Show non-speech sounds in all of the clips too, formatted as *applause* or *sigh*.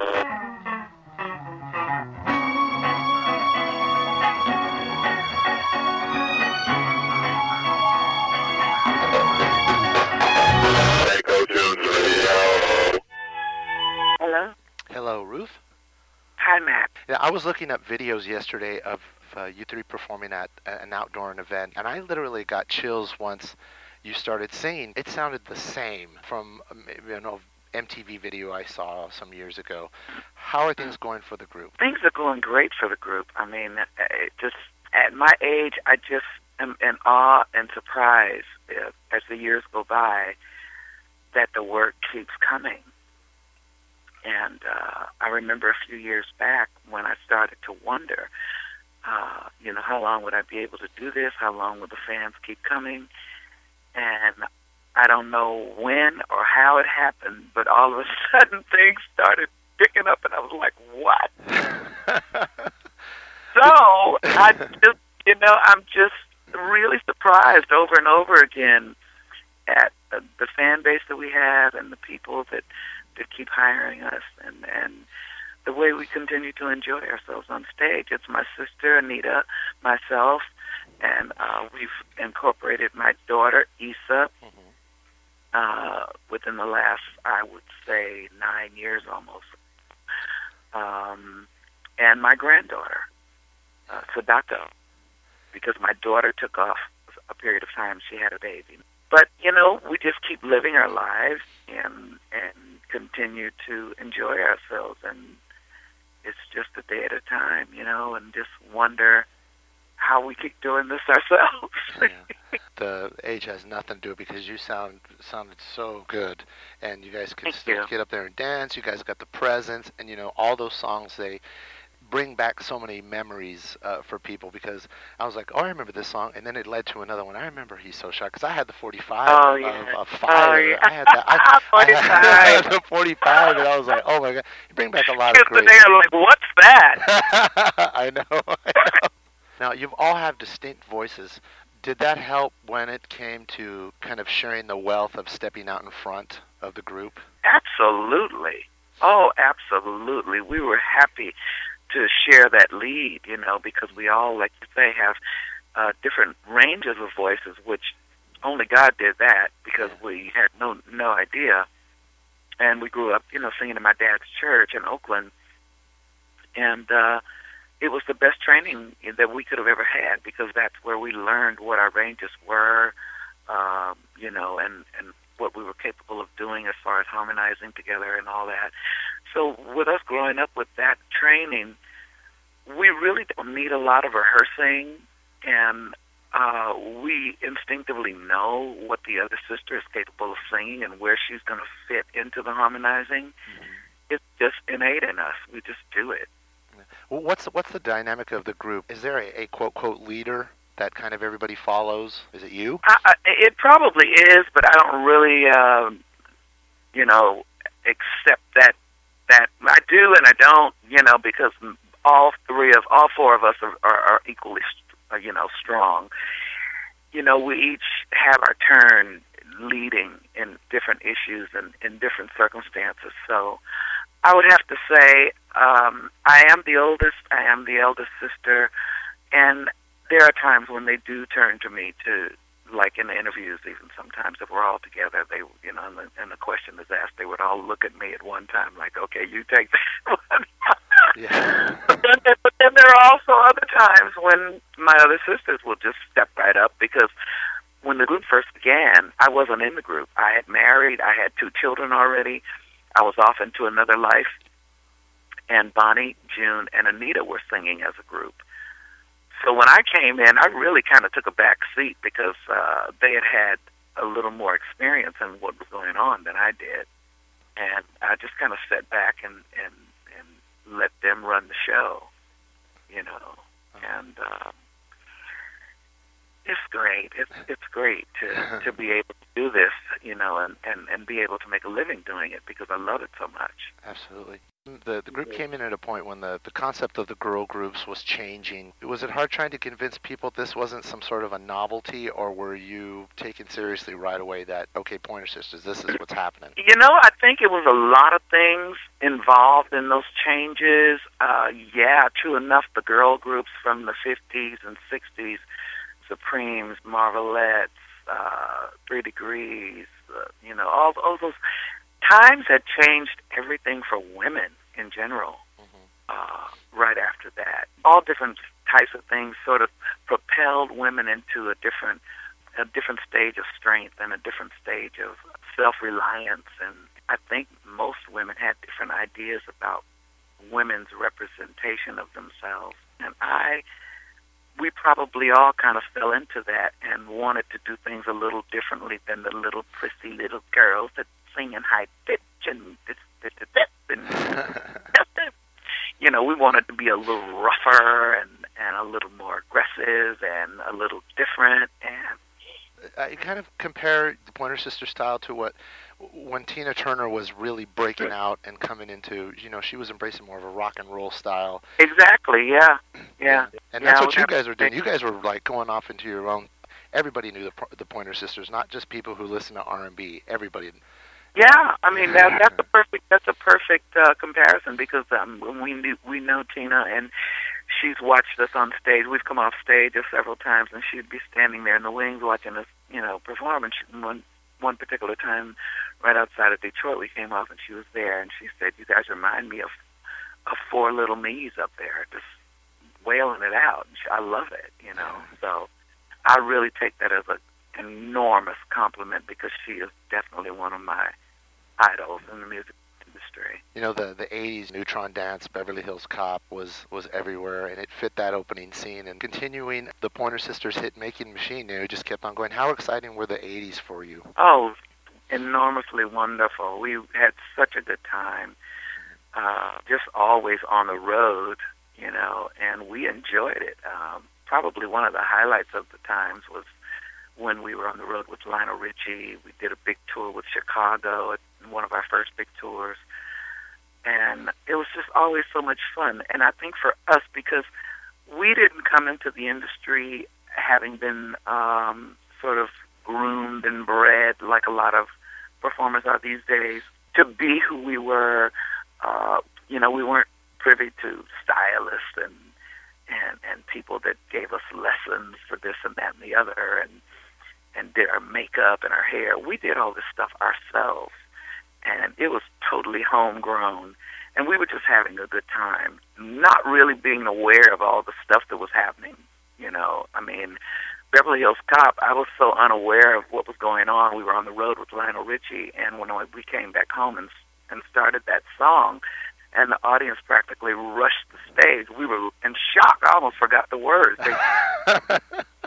Echo Tunes Radio. Hello? Hello, Ruth. Hi, Matt. Yeah, I was looking up videos yesterday of uh, you three performing at an outdoor event, and I literally got chills once you started singing. It sounded the same from um, you know MTV video I saw some years ago. How are things going for the group? Things are going great for the group. I mean, uh, just at my age, I just am in awe and surprise uh, as the years go by that the work keeps coming. And uh, I remember a few years back when I started to wonder, uh, you know, how long would I be able to do this? How long would the fans keep coming? And I don't know when or how it happened, but all of a *laughs* sudden things started picking up, and I was like, "What?" *laughs* So I just, you know, I'm just really surprised over and over again at the, the fan base that we have and the people that that keep hiring us and and the way we continue to enjoy ourselves on stage. It's my sister Anita, myself, and uh, we've incorporated my daughter Issa uh, within the last, I would say, nine years almost, um, and my granddaughter uh, Sadako, because my daughter took off a period of time. She had a baby. But you know, we just keep living our lives and and continue to enjoy ourselves, and it's just a day at a time, you know, and just wonder how we keep doing this *laughs* ourselves. Yeah. The age has nothing to do with it because you sound sounded so good, and you guys could Thank still you. get up there and dance. You guys got the presence, and you know all those songs they bring back so many memories uh, for people because I was like, oh, I remember this song, and then it led to another one. I remember he's so shy because I had the 45 Oh, of, yeah. of Fire. Oh, yeah. I had that. I, *laughs* I had *laughs* 45. the 45, and I was like, oh my god, you bring back a lot of great. today are like, "What's that?" *laughs* I know. I know. Now, you've all have distinct voices. Did that help when it came to kind of sharing the wealth of stepping out in front of the group? Absolutely. Oh, absolutely. We were happy to share that lead, you know, because we all, like you say, have uh, different ranges of voices, which only God did that because we had no no idea. And we grew up, you know, singing in my dad's church in Oakland, and uh, it was the best training that we could have ever had because that's where we learned what our ranges were, um, you know, and and what we were capable of doing as far as harmonizing together and all that. So with us growing up with that training, we really don't need a lot of rehearsing, and uh, we instinctively know what the other sister is capable of singing and where she's going to fit into the harmonizing. It's just innate in us. We just do it. What's what's the dynamic of the group? Is there a, a quote quote leader that kind of everybody follows? Is it you? I, it probably is, but I don't really, um, you know, accept that. That I do and I don't, you know, because all three of all four of us are, are, are equally, uh, you know, strong. You know, we each have our turn leading in different issues and in different circumstances. So, I would have to say um, I am the oldest. I am the eldest sister, and there are times when they do turn to me to, like in the interviews, even sometimes if we're all together, they, you know, and the, and the question is asked, they would all look at me at one time, like, okay, you take that *laughs* one. Yeah. but, then, but then there are also other times when my other sisters will just step right up because when the group first began, I wasn't in the group. I had married. I had two children already. I was off into another life. And Bonnie, June, and Anita were singing as a group. So when I came in, I really kind of took a back seat because uh, they had had a little more experience in what was going on than I did. And I just kind of sat back and, and, and let them run the show, you know. And uh, it's great. It's it's great to *laughs* to be able to do this, you know, and and and be able to make a living doing it because I love it so much. Absolutely. The the group came in at a point when the, the concept of the girl groups was changing. Was it hard trying to convince people this wasn't some sort of a novelty, or were you taken seriously right away that okay, Pointer Sisters, this is what's happening? You know, I think it was a lot of things involved in those changes. Uh, yeah, true enough, the girl groups from the 50s and 60s, Supremes, Marvelettes, uh, Three Degrees, uh, you know, all, all those times had changed everything for women in general. Uh, right after that, all different types of things sort of propelled women into a different, a different stage of strength and a different stage of self-reliance. And I think most women had different ideas about women's representation of themselves. And I, we probably all kind of fell into that and wanted to do things a little differently than the little prissy little girls that sing in high pitch and this, this, this, and *laughs* you know, we wanted to be a little rougher and and a little more aggressive and a little different and uh, I kind of compare the Pointer Sister style to what when Tina Turner was really breaking out and coming into, you know, she was embracing more of a rock and roll style. Exactly, yeah. Yeah. And yeah, that's what you guys were doing. You guys were like going off into your own everybody knew the the Pointer Sisters, not just people who listen to R&B. Everybody Yeah, I mean that that's a perfect that's a perfect uh, comparison because um, we knew, we know Tina and she's watched us on stage. We've come off stage several times, and she'd be standing there in the wings watching us, you know, perform. And she, one one particular time, right outside of Detroit, we came off, and she was there, and she said, "You guys remind me of of four little me's up there, just wailing it out." And she, I love it, you know. So I really take that as a enormous compliment because she is definitely one of my idols in the music industry. You know, the the '80s Neutron Dance, Beverly Hills Cop was was everywhere, and it fit that opening scene. And continuing the Pointer Sisters hit making machine, you know, just kept on going. How exciting were the '80s for you? Oh, enormously wonderful. We had such a good time. Uh, just always on the road, you know, and we enjoyed it. Um, probably one of the highlights of the times was when we were on the road with Lionel Richie. We did a big tour with Chicago, one of our first big tours. And it was just always so much fun. And I think for us, because we didn't come into the industry having been um, sort of groomed and bred like a lot of performers are these days to be who we were. Uh, you know, we weren't privy to stylists and and and people that gave us lessons for this and that and the other and and did our makeup and our hair. We did all this stuff ourselves, and it was totally homegrown. And we were just having a good time, not really being aware of all the stuff that was happening. You know, I mean, Beverly Hills Cop, I was so unaware of what was going on. We were on the road with Lionel Richie, and when we came back home and and started that song, and the audience practically rushed the stage, we were in shock. I almost forgot the words. They *laughs*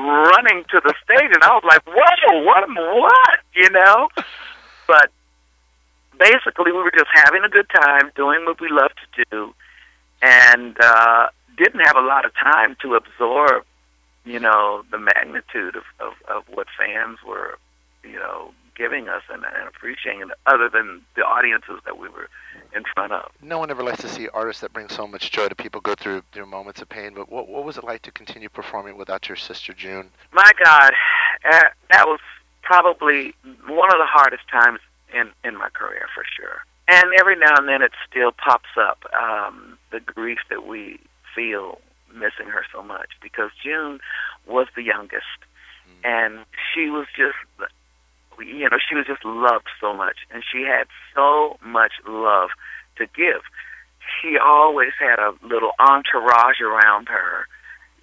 running to the stage, and I was like, "Whoa, what? What?" You know. But basically, we were just having a good time, doing what we love to do, and uh, didn't have a lot of time to absorb, you know, the magnitude of, of, of what fans were, you know, giving us and, and appreciating, other than the audiences that we were in front of. No one ever likes to see artists that bring so much joy to people go through through moments of pain. But what what was it like to continue performing without your sister June? My God, uh, that was probably one of the hardest times in in my career for sure. And every now and then it still pops up um, the grief that we feel missing her so much because June was the youngest, and she was just you know she was just loved so much, and she had so much love to give. She always had a little entourage around her,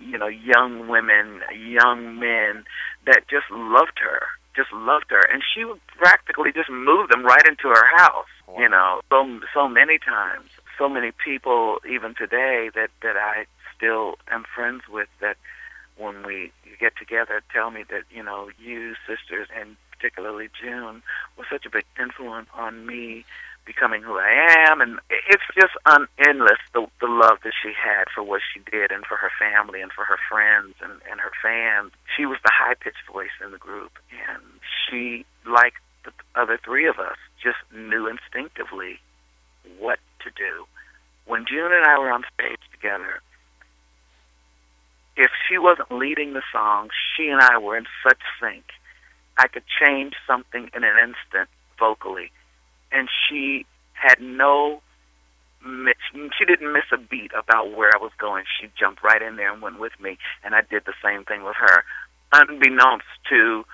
you know, young women, young men that just loved her, just loved her, and she would practically just move them right into her house. Wow. You know, so so many times, so many people even today that that I still am friends with that when we get together tell me that you know you sisters and particularly June was such a big influence on me becoming who I am, and it's just un- endless the the love that she had for what she did and for her family and for her friends and and her fans. She was the high pitched voice in the group, and she, like the other three of us, just knew instinctively what to do When June and I were on stage together, if she wasn't leading the song, she and I were in such sync. I could change something in an instant vocally, and she had no. She didn't miss a beat about where I was going. She jumped right in there and went with me, and I did the same thing with her, unbeknownst to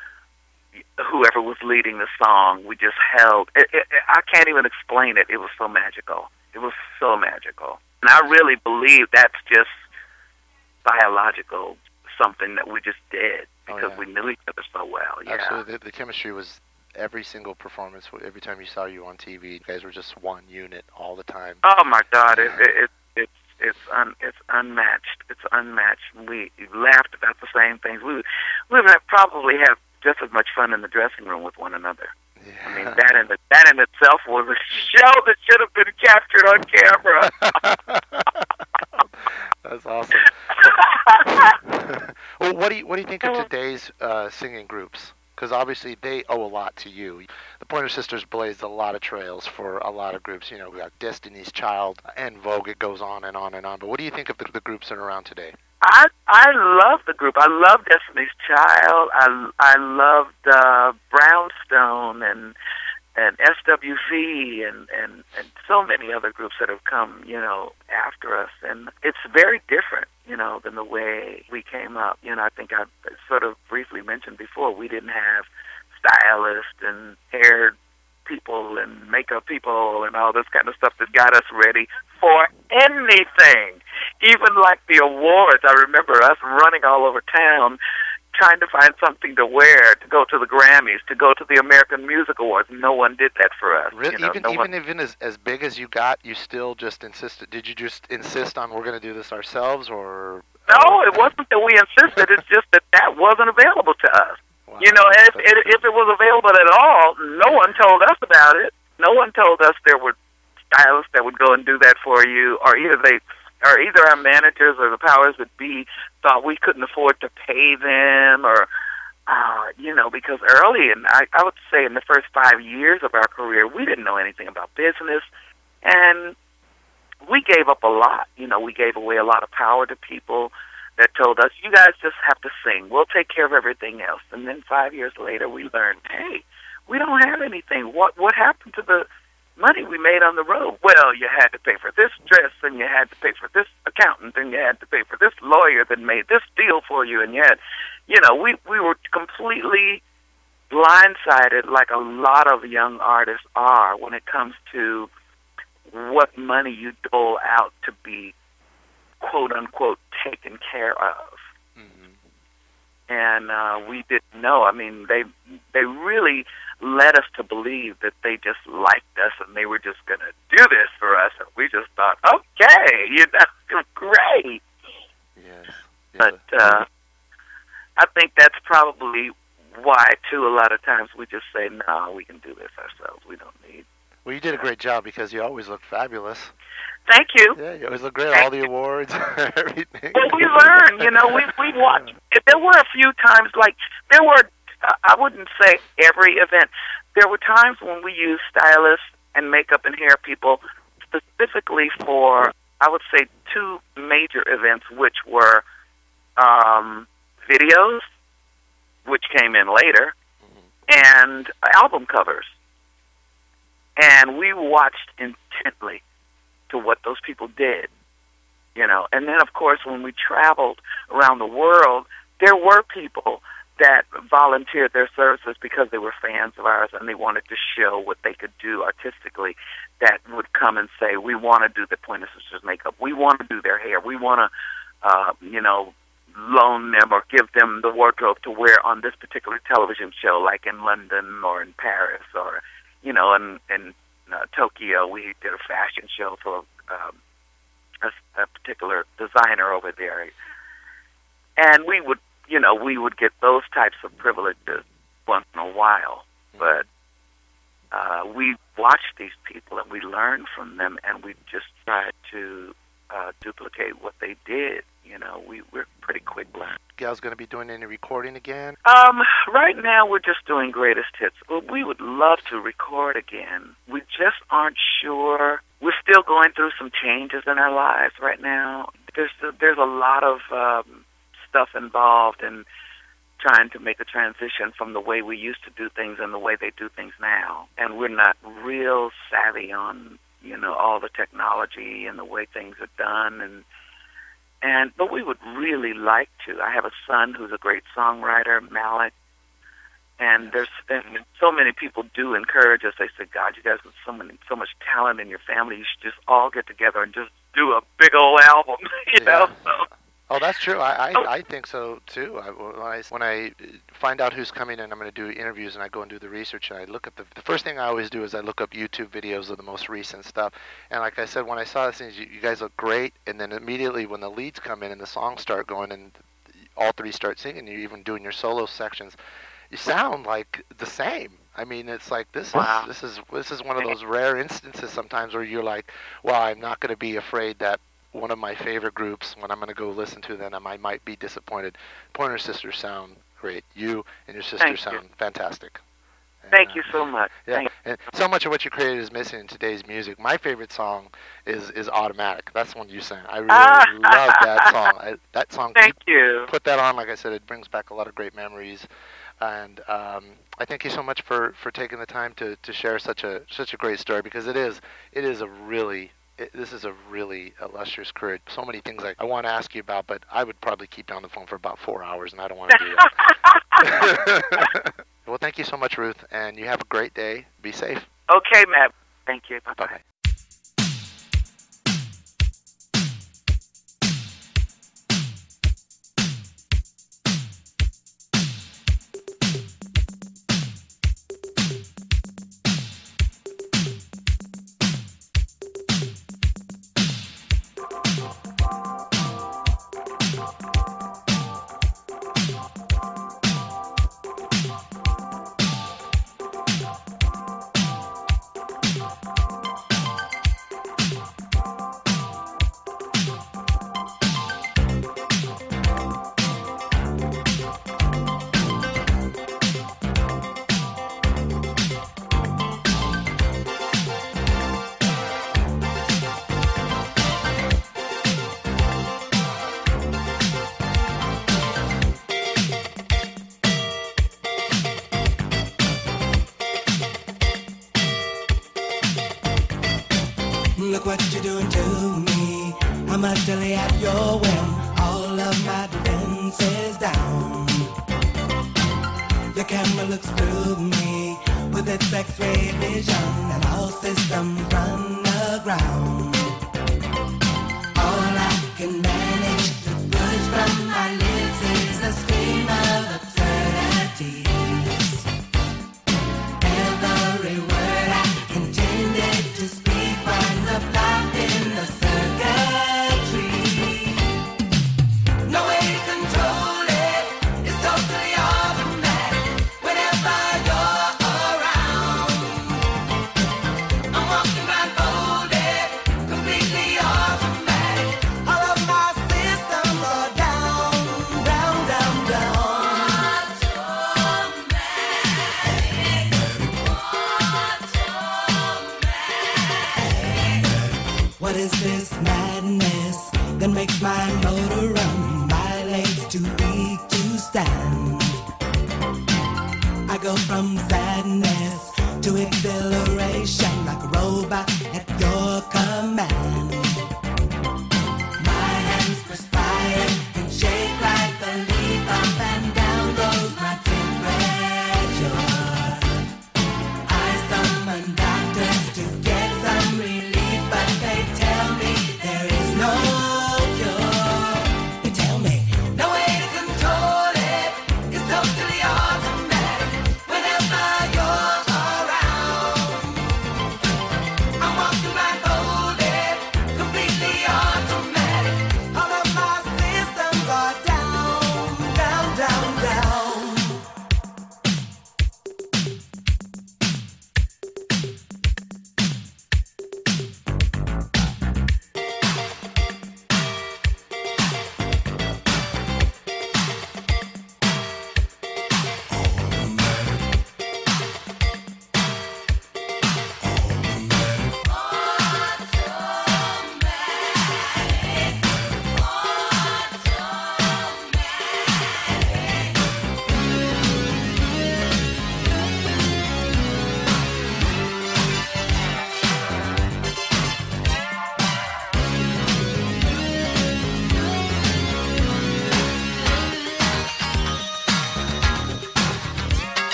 whoever was leading the song. We just held. It, it, I can't even explain it. It was so magical. It was so magical, and I really believe that's just biological something that we just did Oh, because yeah. we knew each other so well. Yeah. Absolutely, the, the chemistry was every single performance. Every time you saw you on TV, you guys were just one unit all the time. Oh my God! It, it, it it's it's un it's unmatched. It's unmatched. We laughed about the same things. We we would have probably have just as much fun in the dressing room with one another. Yeah. I mean that in the, that in itself was a show that should have been captured on camera. *laughs* That's awesome. *laughs* well, what do you what do you think of *laughs* today's uh, singing groups? Because obviously they owe a lot to you. The Pointer Sisters blazed a lot of trails for a lot of groups. You know, we got Destiny's Child En Vogue. It goes on and on and on. But what do you think of the, the groups that are around today? I I love the group. I love Destiny's Child. I I loved uh, Brownstone and and SWV and and and so many other groups that have come, you know, after us. And it's very different, you know, than the way we came up. You know, I think I sort of briefly mentioned before we didn't have stylists and hair people and makeup people and all this kind of stuff that got us ready for anything. Even like the awards, I remember us running all over town trying to find something to wear to go to the Grammys, to go to the American Music Awards. No one did that for us. Really, you know, even no even one, even as as big as you got, you still just insisted. Did you just insist on we're going to do this ourselves, or no, it wasn't that we insisted. It's just that that wasn't available to us. Wow, You know, if it, if it was available at all, no one told us about it. No one told us there were stylists that would go and do that for you, or either they, or either our managers or the powers that be thought we couldn't afford to pay them, or uh, you know, because early, and I, I would say in the first five years of our career, we didn't know anything about business, and we gave up a lot. You know, we gave away a lot of power to people that told us, "You guys just have to sing. We'll take care of everything else." And then five years later, we learned, "Hey, we don't have anything. What what happened to the money we made on the road? Well, you had to pay for this dress, and you had to pay for this accountant, and you had to pay for this lawyer that made this deal for you, and had, you know, we we were completely blindsided, like a lot of young artists are, when it comes to what money you dole out to be quote unquote taken care of. And uh, we didn't know. I mean, they they really led us to believe that they just liked us and they were just going to do this for us, and we just thought, okay, *laughs* you know, great. Yes. But uh, I think that's probably why, too. A lot of times we just say, no, we can do this ourselves. We don't need. well, you did a great job because you always look fabulous. Thank you. Yeah, you always look great. All the awards, *laughs* everything. Well, we learn, you know, we we watch. There were a few times, like there were. Uh, I wouldn't say every event. There were times when we used stylists and makeup and hair people specifically for, I would say, two major events, which were um, videos, which came in later, and album covers. And we watched intently to what those people did you know. And then, of course, when we traveled around the world, there were people that volunteered their services because they were fans of ours and they wanted to show what they could do artistically. That would come and say, "We want to do the Pointer Sisters makeup. We want to do their hair. We want to, uh, you know." loan them or give them the wardrobe to wear on this particular television show like in London or in Paris or you know in in uh, Tokyo we did a fashion show for um, a, a particular designer over there, and we would, you know, we would get those types of privileges once in a while. But uh, we watched these people and we learned from them, and we just tried to uh, duplicate what they did. You know, we we're pretty quick blend. Gail's going to be doing any recording again? Um, right now we're just doing greatest hits. Well, we would love to record again. We just aren't sure. We're still going through some changes in our lives right now. There's there's a lot of um, stuff involved in trying to make a transition from the way we used to do things and the way they do things now. And we're not real savvy on you know all the technology and the way things are done and and but we would really like to. I have a son who's a great songwriter, Malik, and there's and so many people do encourage us. They say, "God, you guys have so many, so much talent in your family. You should just all get together and just do a big old album." *laughs* you Yeah. know. So, Oh, that's true. I, Oh. I, I think so too. I, when I when I uh, find out who's coming and I'm going to do interviews and I go and do the research and I look at the the first thing I always do is I look up YouTube videos of the most recent stuff. And like I said, when I saw this, thing, you, you guys look great. And then immediately when the leads come in and the songs start going and all three start singing, you're even doing your solo sections. You sound like the same. I mean, it's like this Wow. is this is this is one of those rare instances sometimes where you're like, well, I'm not going to be afraid that one of my favorite groups when I'm going to go listen to them, I might be disappointed. Pointer Sisters sound great. You and your sister Thank you. sound fantastic. And, thank uh, you so much. Yeah, Thank and so much of what you created is missing in today's music. My favorite song is is Automatic. That's the one you sang. I really Ah. love that song. I, that song. Thank you. Put that on. Like I said, it brings back a lot of great memories. And um, I thank you so much for, for taking the time to, to share such a such a great story because it is it is a really it, this is a really illustrious career. So many things I, I want to ask you about, but I would probably keep you on the phone for about four hours, and I don't want to do that. *laughs* well, thank you so much, Ruth, and you have a great day. Be safe. Okay, Matt. Thank you. Bye Bye bye. bye. Through me. With its X-ray vision, and all systems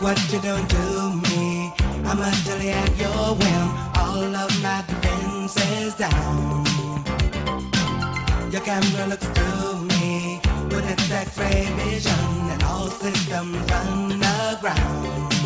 What you do to me. I'm utterly at your whim. All of my defenses down. Your camera looks through me with its X-ray vision, and all systems run aground.